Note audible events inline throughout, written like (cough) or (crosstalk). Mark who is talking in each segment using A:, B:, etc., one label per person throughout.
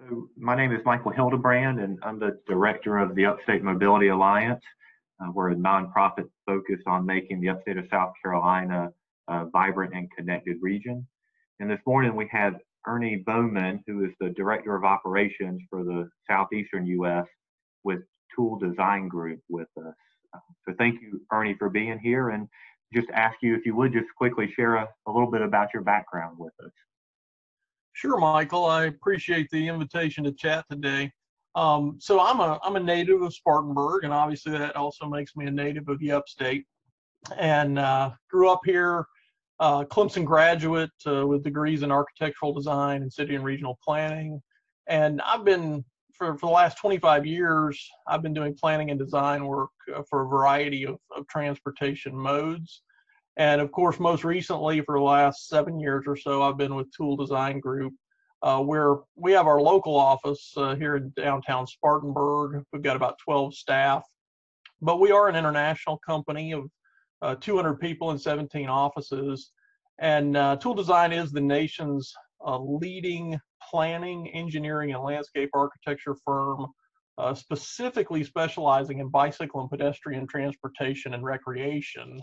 A: So my name is Michael Hildebrand, and I'm the director of the Upstate Mobility Alliance. Uh, we're a nonprofit focused on making the upstate of South Carolina a vibrant and connected region. And this morning we have Ernie Bowman, who is the director of operations for the southeastern U.S. with Toole Design Group with us. So thank you, Ernie, for being here, and just ask you if you would just quickly share a, a little bit about your background with us.
B: Sure, Michael. I appreciate the invitation to chat today. Um, so I'm a I'm a native of Spartanburg, and obviously that also makes me a native of the Upstate. And uh, grew up here, uh, Clemson graduate uh, with degrees in architectural design and city and regional planning. And I've been for for the last 25 years, I've been doing planning and design work uh, for a variety of, of transportation modes. And of course, most recently, for the last seven years or so, I've been with Toole Design Group, uh, where we have our local office uh, here in downtown Spartanburg. We've got about 12 staff, but we are an international company of uh, 200 people in 17 offices. And uh, Toole Design is the nation's uh, leading planning, engineering, and landscape architecture firm. Uh, specifically specializing in bicycle and pedestrian transportation and recreation.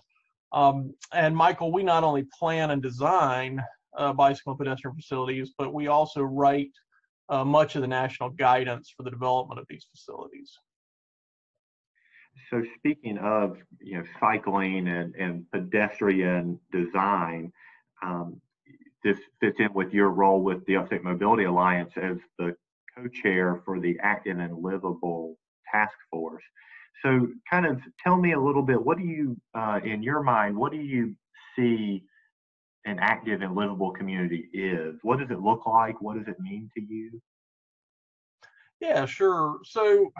B: Um, and Michael, we not only plan and design uh, bicycle and pedestrian facilities, but we also write uh, much of the national guidance for the development of these facilities.
A: So speaking of you know cycling and, and pedestrian design, um, this fits in with your role with the Upstate Mobility Alliance as the co-chair for the Active and Livable Task Force. So, kind of tell me a little bit. What do you, uh, in your mind, what do you see an active and livable community is? What does it look like? What does it mean to you?
B: Yeah, sure. So,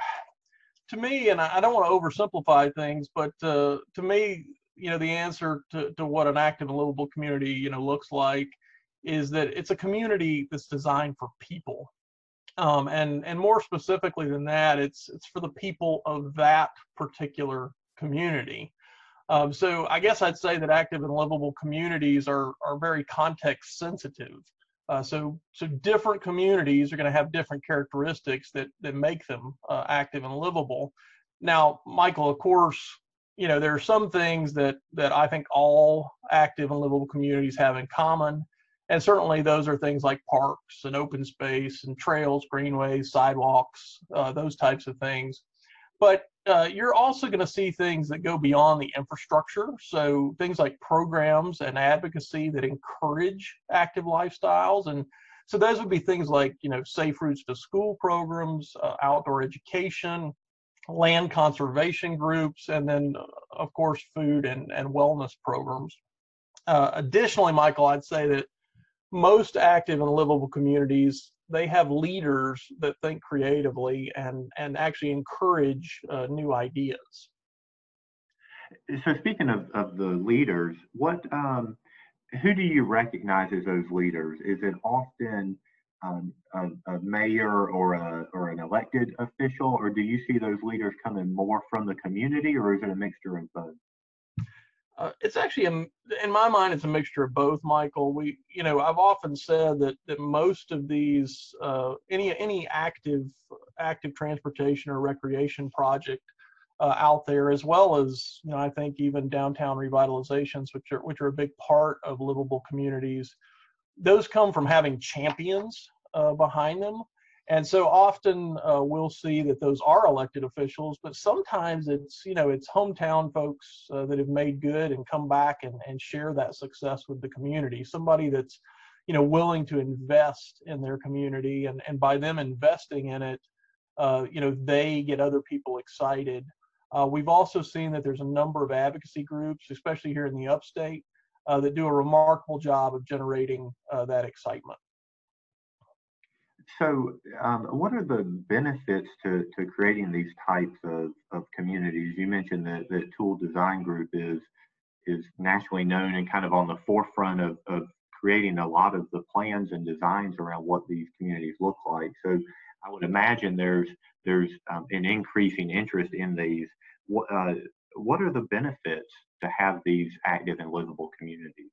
B: to me, and I don't want to oversimplify things, but uh, to me, you know, the answer to, to what an active and livable community, you know, looks like is that it's a community that's designed for people um, and and more specifically than that, it's it's for the people of that particular community. Um, so I guess I'd say that active and livable communities are are very context sensitive. Uh, so so different communities are going to have different characteristics that that make them uh, active and livable. Now, Michael, of course, you know there are some things that that I think all active and livable communities have in common and certainly those are things like parks and open space and trails, greenways, sidewalks, uh, those types of things. But uh, you're also going to see things that go beyond the infrastructure. So things like programs and advocacy that encourage active lifestyles. And so those would be things like, you know, safe routes to school programs, uh, outdoor education, land conservation groups, and then, uh, of course, food and, and wellness programs. Uh, additionally, Michael, I'd say that most active and livable communities they have leaders that think creatively and and actually encourage uh, new ideas.
A: So speaking of, of the leaders what um, who do you recognize as those leaders? Is it often um, a, a, mayor or a or an elected official or do you see those leaders coming more from the community or is it a mixture of both
B: uh, it's actually, a, in my mind, it's a mixture of both, Michael. We, you know, I've often said that that most of these, uh, any any active active transportation or recreation project uh, out there, as well as you know, I think even downtown revitalizations, which are which are a big part of livable communities, those come from having champions uh, behind them. And so often uh, we'll see that those are elected officials, but sometimes it's, you know, it's hometown folks uh, that have made good and come back and, and share that success with the community. Somebody that's, you know, willing to invest in their community. And, and by them investing in it, uh, you know, they get other people excited. Uh, we've also seen that there's a number of advocacy groups, especially here in the upstate, uh, that do a remarkable job of generating uh, that excitement.
A: So, um, what are the benefits to, to creating these types of, of communities? You mentioned that, that Toole Design Group is is nationally known and kind of on the forefront of, of creating a lot of the plans and designs around what these communities look like. So, I would imagine there's there's um, an increasing interest in these. What uh, what are the benefits to have these active and livable communities?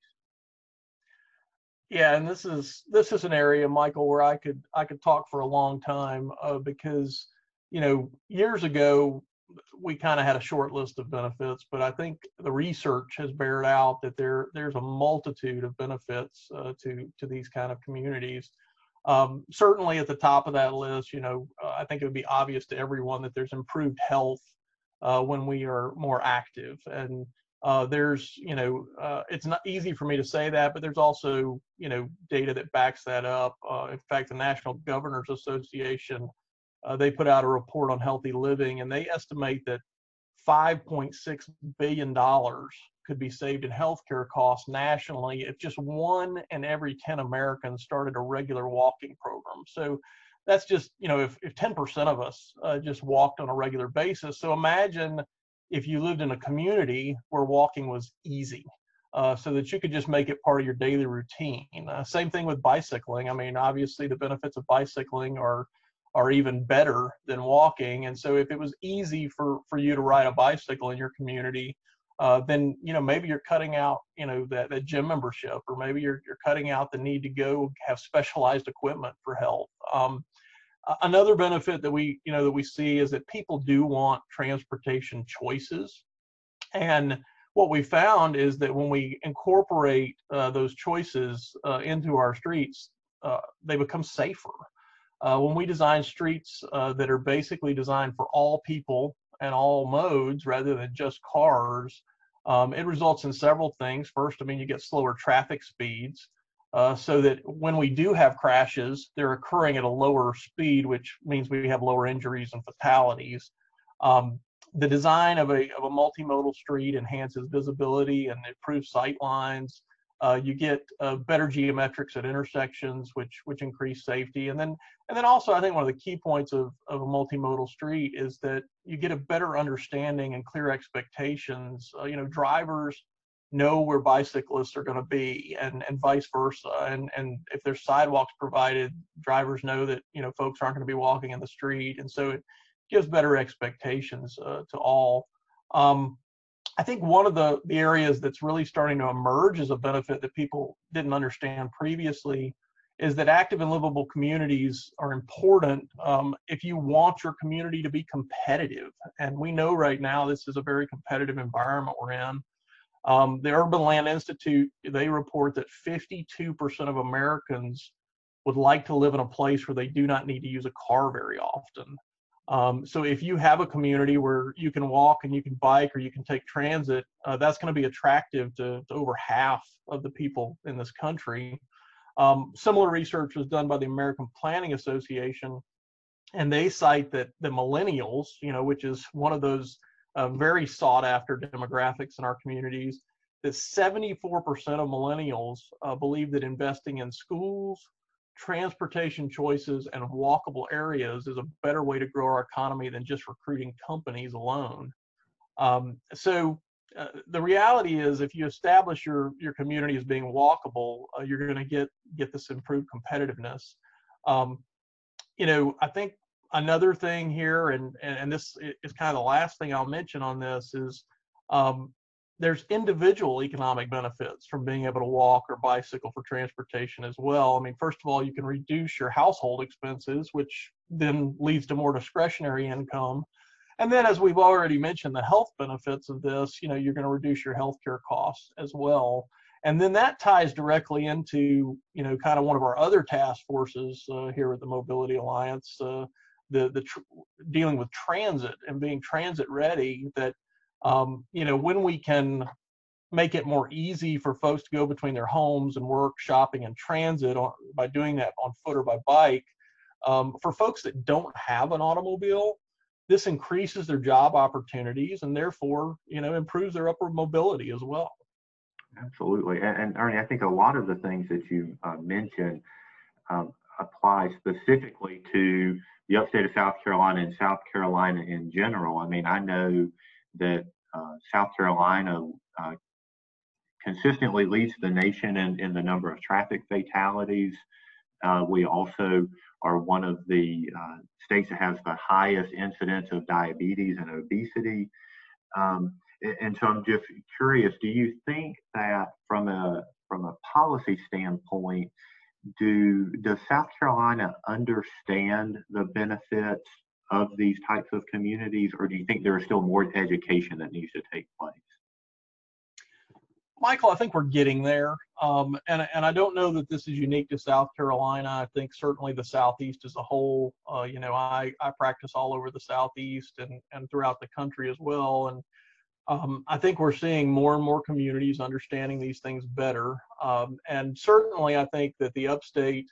B: Yeah, and this is this is an area, Michael, where I could I could talk for a long time uh, because you know years ago we kind of had a short list of benefits, but I think the research has bared out that there there's a multitude of benefits uh, to to these kind of communities. Um, certainly at the top of that list, you know, uh, I think it would be obvious to everyone that there's improved health uh, when we are more active, and uh, there's you know uh, it's not easy for me to say that, but there's also you know data that backs that up. Uh, in fact, the National Governors Association uh, they put out a report on healthy living, and they estimate that 5.6 billion dollars could be saved in healthcare costs nationally if just one in every 10 Americans started a regular walking program. So that's just, you know, if, if 10% of us uh, just walked on a regular basis. So imagine if you lived in a community where walking was easy. Uh, so that you could just make it part of your daily routine. Uh, same thing with bicycling. I mean, obviously, the benefits of bicycling are are even better than walking. And so if it was easy for, for you to ride a bicycle in your community, uh, then you know maybe you're cutting out you know that, that gym membership or maybe you're, you're cutting out the need to go have specialized equipment for health um, another benefit that we you know that we see is that people do want transportation choices and what we found is that when we incorporate uh, those choices uh, into our streets uh, they become safer uh, when we design streets uh, that are basically designed for all people and all modes rather than just cars, um, it results in several things. First, I mean, you get slower traffic speeds. Uh, so that when we do have crashes, they're occurring at a lower speed, which means we have lower injuries and fatalities. Um, the design of a, of a multimodal street enhances visibility and improves sight lines. Uh, you get uh, better geometrics at intersections, which which increase safety, and then and then also I think one of the key points of of a multimodal street is that you get a better understanding and clear expectations. Uh, you know, drivers know where bicyclists are going to be, and and vice versa. And and if there's sidewalks provided, drivers know that you know folks aren't going to be walking in the street, and so it gives better expectations uh, to all. Um, I think one of the, the areas that's really starting to emerge as a benefit that people didn't understand previously is that active and livable communities are important um, if you want your community to be competitive. And we know right now this is a very competitive environment we're in. Um, the Urban Land Institute, they report that 52% of Americans would like to live in a place where they do not need to use a car very often. Um, so if you have a community where you can walk and you can bike or you can take transit, uh, that's going to be attractive to, to, over half of the people in this country. Um, similar research was done by the American Planning Association, and they cite that the millennials, you know, which is one of those uh, very sought after demographics in our communities, that 74% of millennials uh, believe that investing in schools, transportation choices and walkable areas is a better way to grow our economy than just recruiting companies alone. Um, so uh, the reality is if you establish your your community as being walkable, uh, you're going to get get this improved competitiveness. Um, you know, I think another thing here, and, and, this is kind of the last thing I'll mention on this is um, there's individual economic benefits from being able to walk or bicycle for transportation as well. I mean, first of all, you can reduce your household expenses, which then leads to more discretionary income. And then, as we've already mentioned, the health benefits of this, you know, you're going to reduce your healthcare costs as well. And then that ties directly into, you know, kind of one of our other task forces uh, here at the Mobility Alliance, uh, the the tr- dealing with transit and being transit ready. That um, you know, when we can make it more easy for folks to go between their homes and work, shopping, and transit on, by doing that on foot or by bike, um, for folks that don't have an automobile, this increases their job opportunities and therefore, you know, improves their upward mobility as well.
A: Absolutely, and, and Ernie, I think a lot of the things that you uh, mentioned um, apply specifically to the upstate of South Carolina and South Carolina in general. I mean, I know that uh, South Carolina uh, consistently leads the nation in, in the number of traffic fatalities. Uh, we also are one of the uh, states that has the highest incidence of diabetes and obesity. Um, and, and so I'm just curious, do you think that from a from a policy standpoint, do does South Carolina understand the benefits of these types of communities, or do you think there is still more education that needs to take place?
B: Michael, I think we're getting there, um, and and I don't know that this is unique to South Carolina. I think certainly the Southeast as a whole. Uh, you know, I I practice all over the Southeast and and throughout the country as well, and um, I think we're seeing more and more communities understanding these things better. Um, and certainly, I think that the upstate,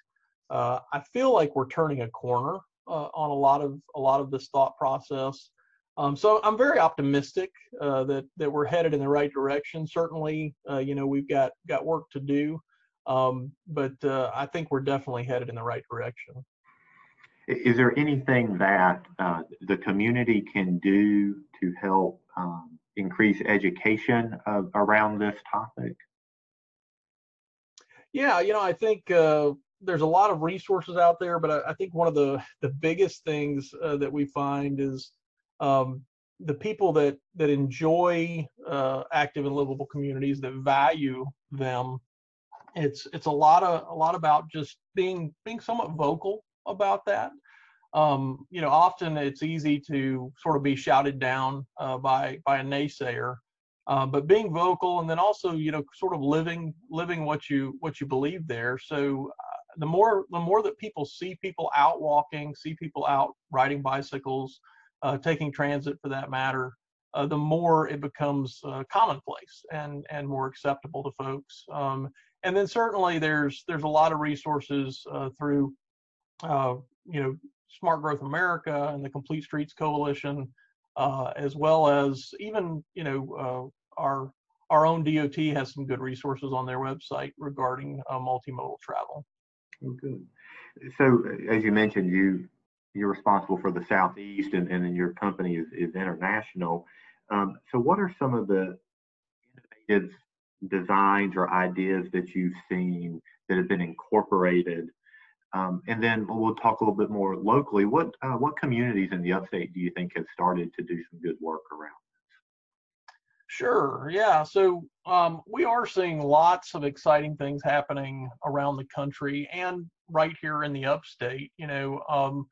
B: uh, I feel like we're turning a corner uh, on a lot of a lot of this thought process. Um, so I'm very optimistic uh, that that we're headed in the right direction. Certainly, uh, you know, we've got got work to do, um, but uh, I think we're definitely headed in the right direction.
A: Is there anything that uh, the community can do to help um, increase education uh, around this topic?
B: Yeah, you know, I think uh, there's a lot of resources out there, but I, I think one of the the biggest things uh, that we find is um, the people that that enjoy uh, active and livable communities that value them. It's it's a lot of a lot about just being being somewhat vocal about that um, you know, often it's easy to sort of be shouted down uh, by by a naysayer, uh, but being vocal and then also, you know, sort of living living what you what you believe there. So uh, the more the more that people see people out walking, see people out riding bicycles, uh, taking transit for that matter, uh, the more it becomes uh, commonplace and and more acceptable to folks. Um, and then certainly there's there's a lot of resources through you know Smart Growth America and the Complete Streets Coalition, uh, as well as even you know uh, our our own DOT has some good resources on their website regarding uh, multimodal travel.
A: Oh, good. So as you mentioned, you you're responsible for the Southeast, and, and your company is, is international. Um, so what are some of the innovative designs or ideas that you've seen that have been incorporated um, and then we'll talk a little bit more locally. What uh, what communities in the upstate do you think have started to do some good work around this?
B: Sure. Yeah. So um, we are seeing lots of exciting things happening around the country and right here in the upstate. You know, um,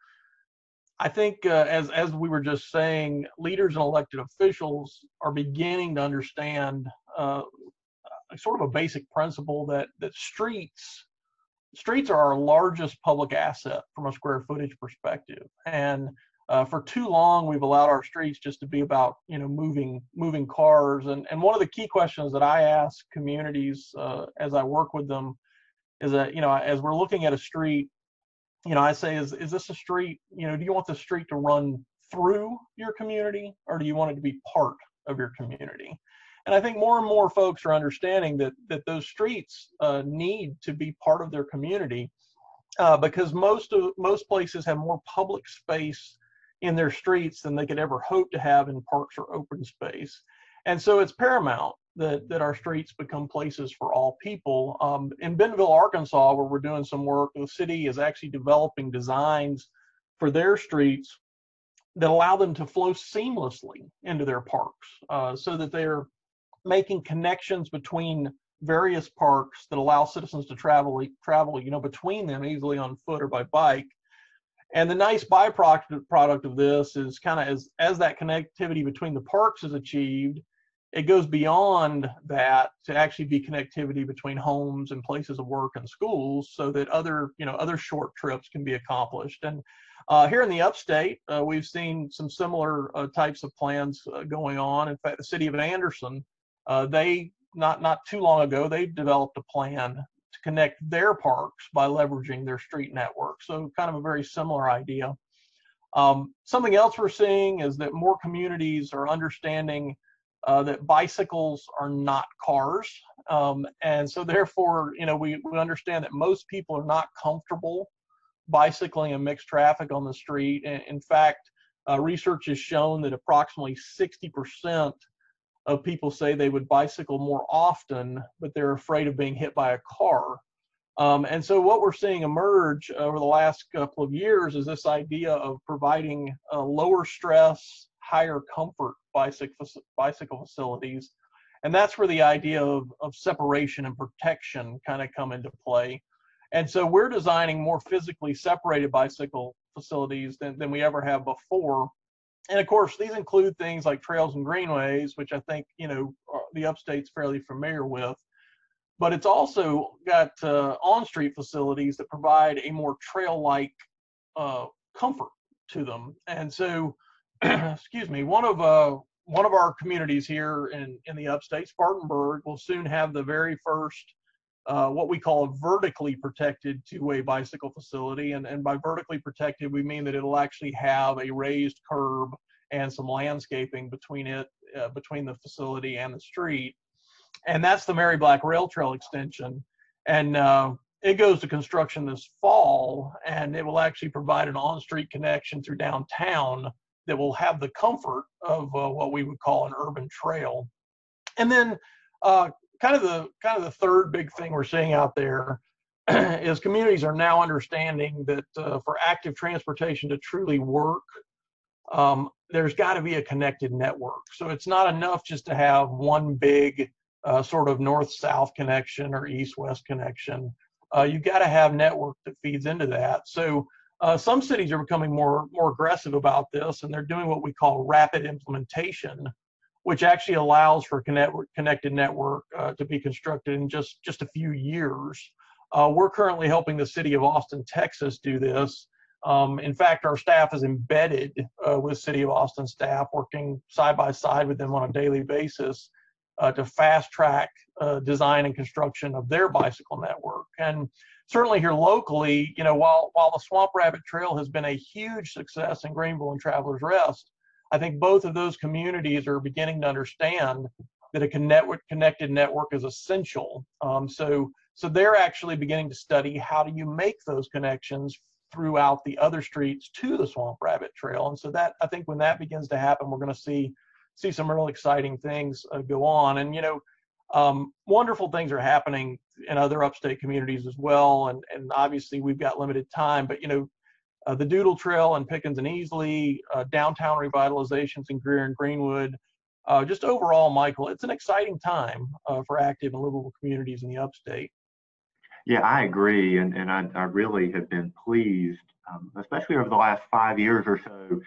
B: I think uh, as as we were just saying, leaders and elected officials are beginning to understand uh, sort of a basic principle that that streets streets are our largest public asset from a square footage perspective. And uh, for too long we've allowed our streets just to be about you know moving moving cars. And and one of the key questions that i ask communities uh, as i work with them is that you know as we're looking at a street you know i say is is this a street you know do you want the street to run through your community or do you want it to be part of your community and I think more and more folks are understanding that that those streets uh, need to be part of their community uh, because most of most places have more public space in their streets than they could ever hope to have in parks or open space. And so it's paramount that, that our streets become places for all people. Um, in Bentonville, Arkansas, where we're doing some work, the city is actually developing designs for their streets that allow them to flow seamlessly into their parks uh, so that they're making connections between various parks that allow citizens to travel travel you know between them easily on foot or by bike. And the nice byproduct product of this is kind of as as that connectivity between the parks is achieved it goes beyond that to actually be connectivity between homes and places of work and schools so that other you know other short trips can be accomplished. And uh, here in the upstate uh, we've seen some similar uh, types of plans uh, going on. In fact the city of anderson uh, they not not too long ago they developed a plan to connect their parks by leveraging their street network. So kind of a very similar idea. Um, something else we're seeing is that more communities are understanding uh, that bicycles are not cars. Um, and so therefore, you know, we, we understand that most people are not comfortable bicycling in mixed traffic on the street. And in fact, uh, research has shown that approximately 60% of people say they would bicycle more often, but they're afraid of being hit by a car. Um, and so what we're seeing emerge over the last couple of years is this idea of providing uh, lower stress, higher comfort bicycle, bicycle facilities. And that's where the idea of, of separation and protection kind of come into play. And so we're designing more physically separated bicycle facilities than, than we ever have before. And of course, these include things like trails and greenways, which I think, you know, the upstate's fairly familiar with. But it's also got uh, on-street facilities that provide a more trail-like uh, comfort to them. And so, (clears throat) excuse me, one of uh, one of our communities here in in the upstate, Spartanburg, will soon have the very first uh, what we call a vertically protected two-way bicycle facility. And, and by vertically protected, we mean that it'll actually have a raised curb and some landscaping between it, uh, between the facility and the street. And that's the Mary Black Rail Trail extension. And uh, it goes to construction this fall, and it will actually provide an on-street connection through downtown that will have the comfort of uh, what we would call an urban trail. And then uh, kind of the kind of the third big thing we're seeing out there (clears throat) is communities are now understanding that uh, for active transportation to truly work, um, there's got to be a connected network. So it's not enough just to have one big uh, sort of north-south connection or east-west connection. Uh, you've got to have network that feeds into that. So uh, some cities are becoming more more aggressive about this, and they're doing what we call rapid implementation which actually allows for connect, connected network uh, to be constructed in just, just a few years. Uh, we're currently helping the city of Austin, Texas do this. Um, in fact, our staff is embedded uh, with City of Austin staff, working side by side with them on a daily basis uh, to fast track uh, design and construction of their bicycle network. And certainly here locally, you know, while while the Swamp Rabbit Trail has been a huge success in Greenville and Travelers Rest, I think both of those communities are beginning to understand that a connect, connected network is essential. Um, so, so they're actually beginning to study how do you make those connections throughout the other streets to the Swamp Rabbit Trail. And so that I think when that begins to happen, we're going to see see some real exciting things uh, go on. And you know, um, wonderful things are happening in other upstate communities as well. And and obviously we've got limited time, but you know, uh, the Doodle Trail in Pickens and Easley, uh, downtown revitalizations in Greer and Greenwood. Uh, just overall, Michael, it's an exciting time uh, for active and livable communities in the upstate.
A: Yeah, I agree, and and I, I really have been pleased, um, especially over the last five years or so.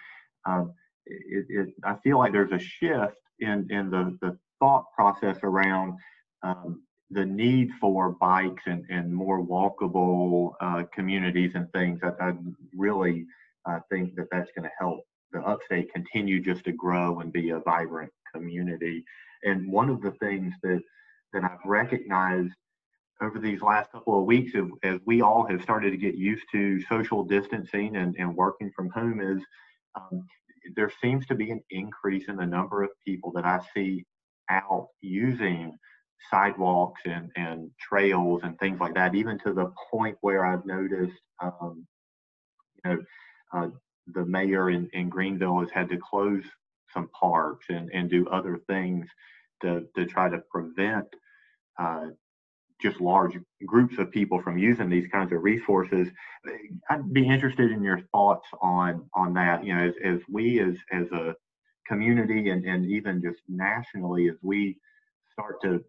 A: Um, it, it, I feel like there's a shift in in the the thought process around um, the need for bikes and, and more walkable uh, communities and things, I, I really uh, think that that's going to help the upstate continue just to grow and be a vibrant community. And one of the things that that I've recognized over these last couple of weeks, as, we all have started to get used to social distancing and, and working from home, is um, there seems to be an increase in the number of people that I see out using sidewalks and, and trails and things like that, even to the point where I've noticed, um, you know, uh, the mayor in, in Greenville has had to close some parks and, and do other things to, to try to prevent uh, just large groups of people from using these kinds of resources. I'd be interested in your thoughts on on that. You know, as, as we as as a community and, and even just nationally, as we start to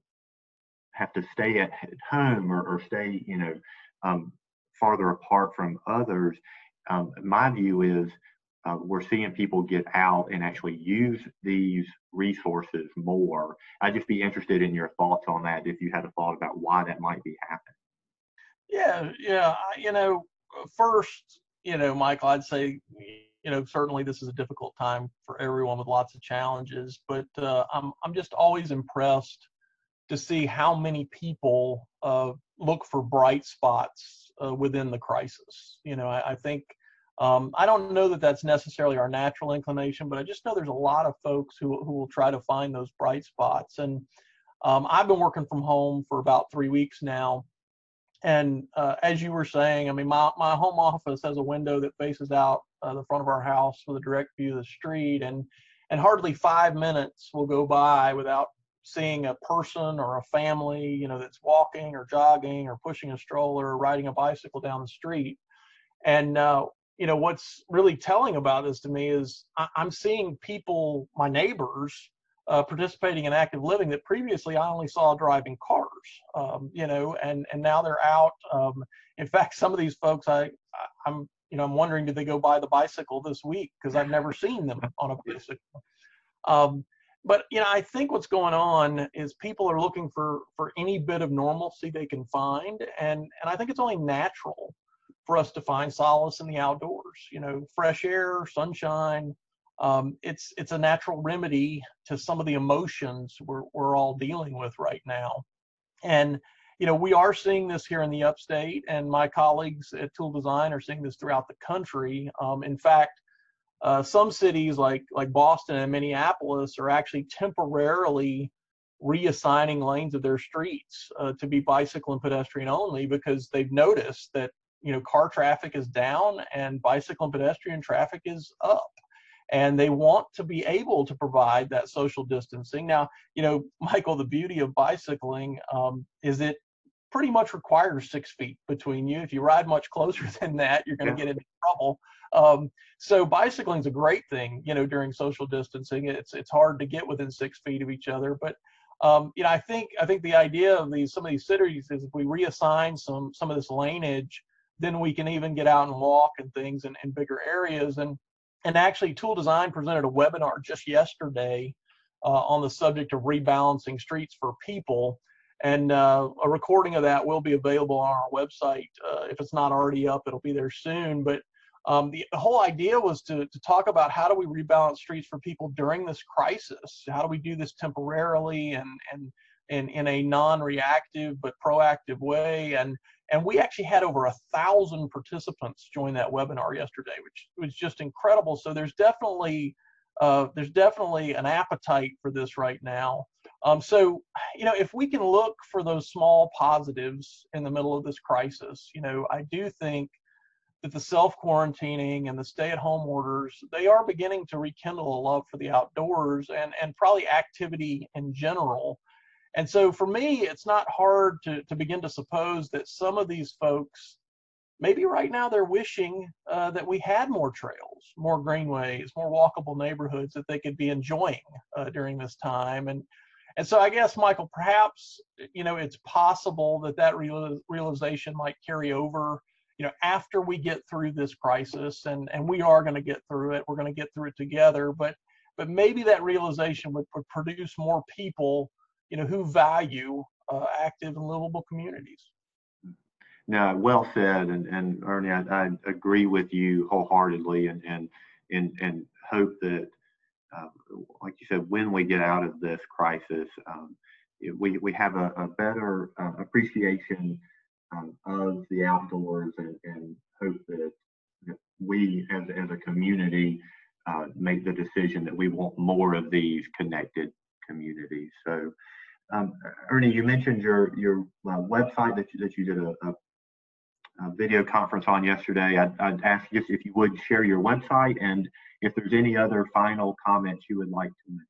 A: have to stay at home or, or stay, you know, um, farther apart from others. Um, my view is uh, we're seeing people get out and actually use these resources more. I'd just be interested in your thoughts on that if you had a thought about why that might be happening.
B: Yeah, yeah. You know, first, you know, Michael, I'd say, you know, certainly this is a difficult time for everyone with lots of challenges, but uh, I'm I'm just always impressed to see how many people uh, look for bright spots uh, within the crisis. You know, I, I think um, I don't know that that's necessarily our natural inclination, but I just know there's a lot of folks who who will try to find those bright spots. And um, I've been working from home for about three weeks now. And uh, as you were saying, I mean, my, my home office has a window that faces out uh, the front of our house with a direct view of the street, and and hardly five minutes will go by without seeing a person or a family, you know, that's walking or jogging or pushing a stroller or riding a bicycle down the street. And, uh, you know, what's really telling about this to me is I- am seeing people, my neighbors, uh, participating in active living that previously I only saw driving cars, um, you know, and and now they're out. Um, in fact, some of these folks, I I'm you know I'm wondering did they go buy the bicycle this week because I've never seen them on a bicycle. Um, but you know I think what's going on is people are looking for for any bit of normalcy they can find, and and I think it's only natural for us to find solace in the outdoors. You know, fresh air, sunshine, um, it's it's a natural remedy to some of the emotions we're we're all dealing with right now, and you know we are seeing this here in the upstate, and my colleagues at Toole Design are seeing this throughout the country. Um, in fact, uh, some cities like like Boston and Minneapolis are actually temporarily reassigning lanes of their streets uh, to be bicycle and pedestrian only because they've noticed that you know car traffic is down and bicycle and pedestrian traffic is up and they want to be able to provide that social distancing. Now, you know, (laughs) Michael, the beauty of bicycling um, is it pretty much requires six feet between you. If you ride much closer (laughs) than that, you're going to yeah. get into trouble. Um, so bicycling is a great thing, you know, during social distancing. It's it's hard to get within six feet of each other, but um, you know, I think I think the idea of these some of these cities is if we reassign some some of this laneage, then we can even get out and walk and things in, in bigger areas. And and actually, Toole Design presented a webinar just yesterday uh, on the subject of rebalancing streets for people. And uh, a recording of that will be available on our website. Uh, if it's not already up, it'll be there soon. But um, the, whole idea was to, to talk about how do we rebalance streets for people during this crisis? How do we do this temporarily and, and, and in a non-reactive but proactive way? And and we actually had over a thousand participants join that webinar yesterday, which was just incredible. So there's definitely uh, there's definitely an appetite for this right now. Um, so you know, if we can look for those small positives in the middle of this crisis, you know, I do think that the self quarantining and the stay at home orders they are beginning to rekindle a love for the outdoors and and probably activity in general and so for me, it's not hard to, to begin to suppose that some of these folks, maybe right now they're wishing uh, that we had more trails, more greenways, more walkable neighborhoods that they could be enjoying uh, during this time. And and so I guess Michael, perhaps you know it's possible that that real, realization might carry over, you know, after we get through this crisis, and and we are going to get through it. We're going to get through it together, but but maybe that realization would, would produce more people you know, who value uh, active and livable communities.
A: No, well said, and, and Ernie, I, I agree with you wholeheartedly, and and and, and hope that, uh, like you said, when we get out of this crisis, um, we we have a, a better uh, appreciation um, of the outdoors, and, and hope that, that we, as as a community, uh, make the decision that we want more of these connected communities. So um, Ernie, you mentioned your your uh, website that you, that you did a, a, a video conference on yesterday. I'd, I'd, ask you if you would share your website and if there's any other final comments you would like to make.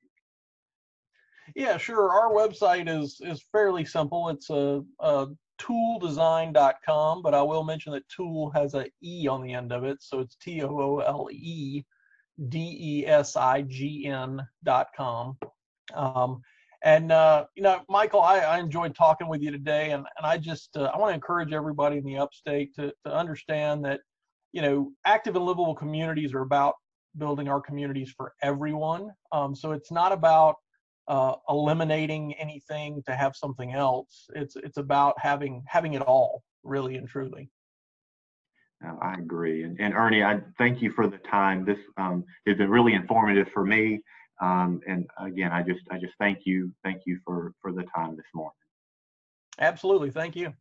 B: Yeah, sure. Our website is is fairly simple. It's a, a tooledesign.com, but I will mention that tool has a e on the end of it, so it's T O O L E D E S I G N dot. Um, and uh, you know, Michael, I, I, enjoyed talking with you today, and, and I just uh, I want to encourage everybody in the upstate to to understand that you know active and livable communities are about building our communities for everyone. Um, so it's not about uh, eliminating anything to have something else. It's it's about having having it all, really and truly.
A: I agree, and, and Ernie, I thank you for the time. This um, has been really informative for me. Um, and again, I just I just thank you thank you for for the time this morning.
B: Absolutely, thank you.